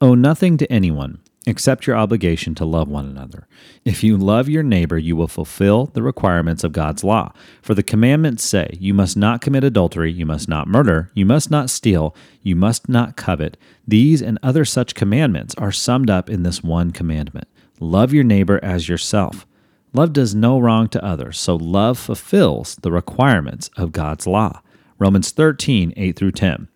Owe nothing to anyone except your obligation to love one another. If you love your neighbor, you will fulfill the requirements of God's law. For the commandments say, You must not commit adultery, you must not murder, you must not steal, you must not covet. These and other such commandments are summed up in this one commandment love your neighbor as yourself. Love does no wrong to others, so love fulfills the requirements of God's law. Romans 13, 8 through 10.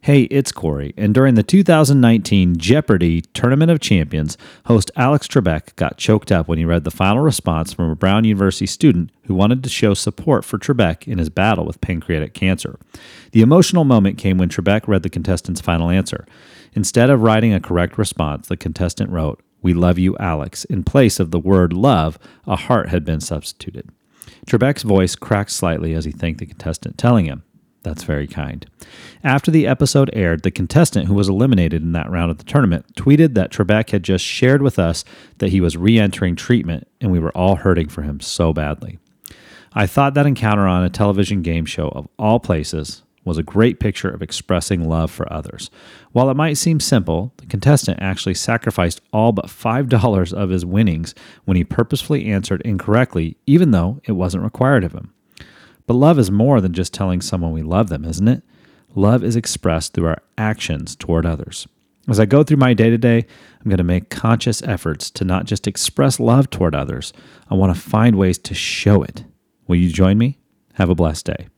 Hey, it's Corey, and during the 2019 Jeopardy Tournament of Champions, host Alex Trebek got choked up when he read the final response from a Brown University student who wanted to show support for Trebek in his battle with pancreatic cancer. The emotional moment came when Trebek read the contestant's final answer. Instead of writing a correct response, the contestant wrote, We love you, Alex. In place of the word love, a heart had been substituted. Trebek's voice cracked slightly as he thanked the contestant, telling him, that's very kind. After the episode aired, the contestant who was eliminated in that round of the tournament tweeted that Trebek had just shared with us that he was re entering treatment and we were all hurting for him so badly. I thought that encounter on a television game show of all places was a great picture of expressing love for others. While it might seem simple, the contestant actually sacrificed all but $5 of his winnings when he purposefully answered incorrectly, even though it wasn't required of him. But love is more than just telling someone we love them, isn't it? Love is expressed through our actions toward others. As I go through my day to day, I'm going to make conscious efforts to not just express love toward others, I want to find ways to show it. Will you join me? Have a blessed day.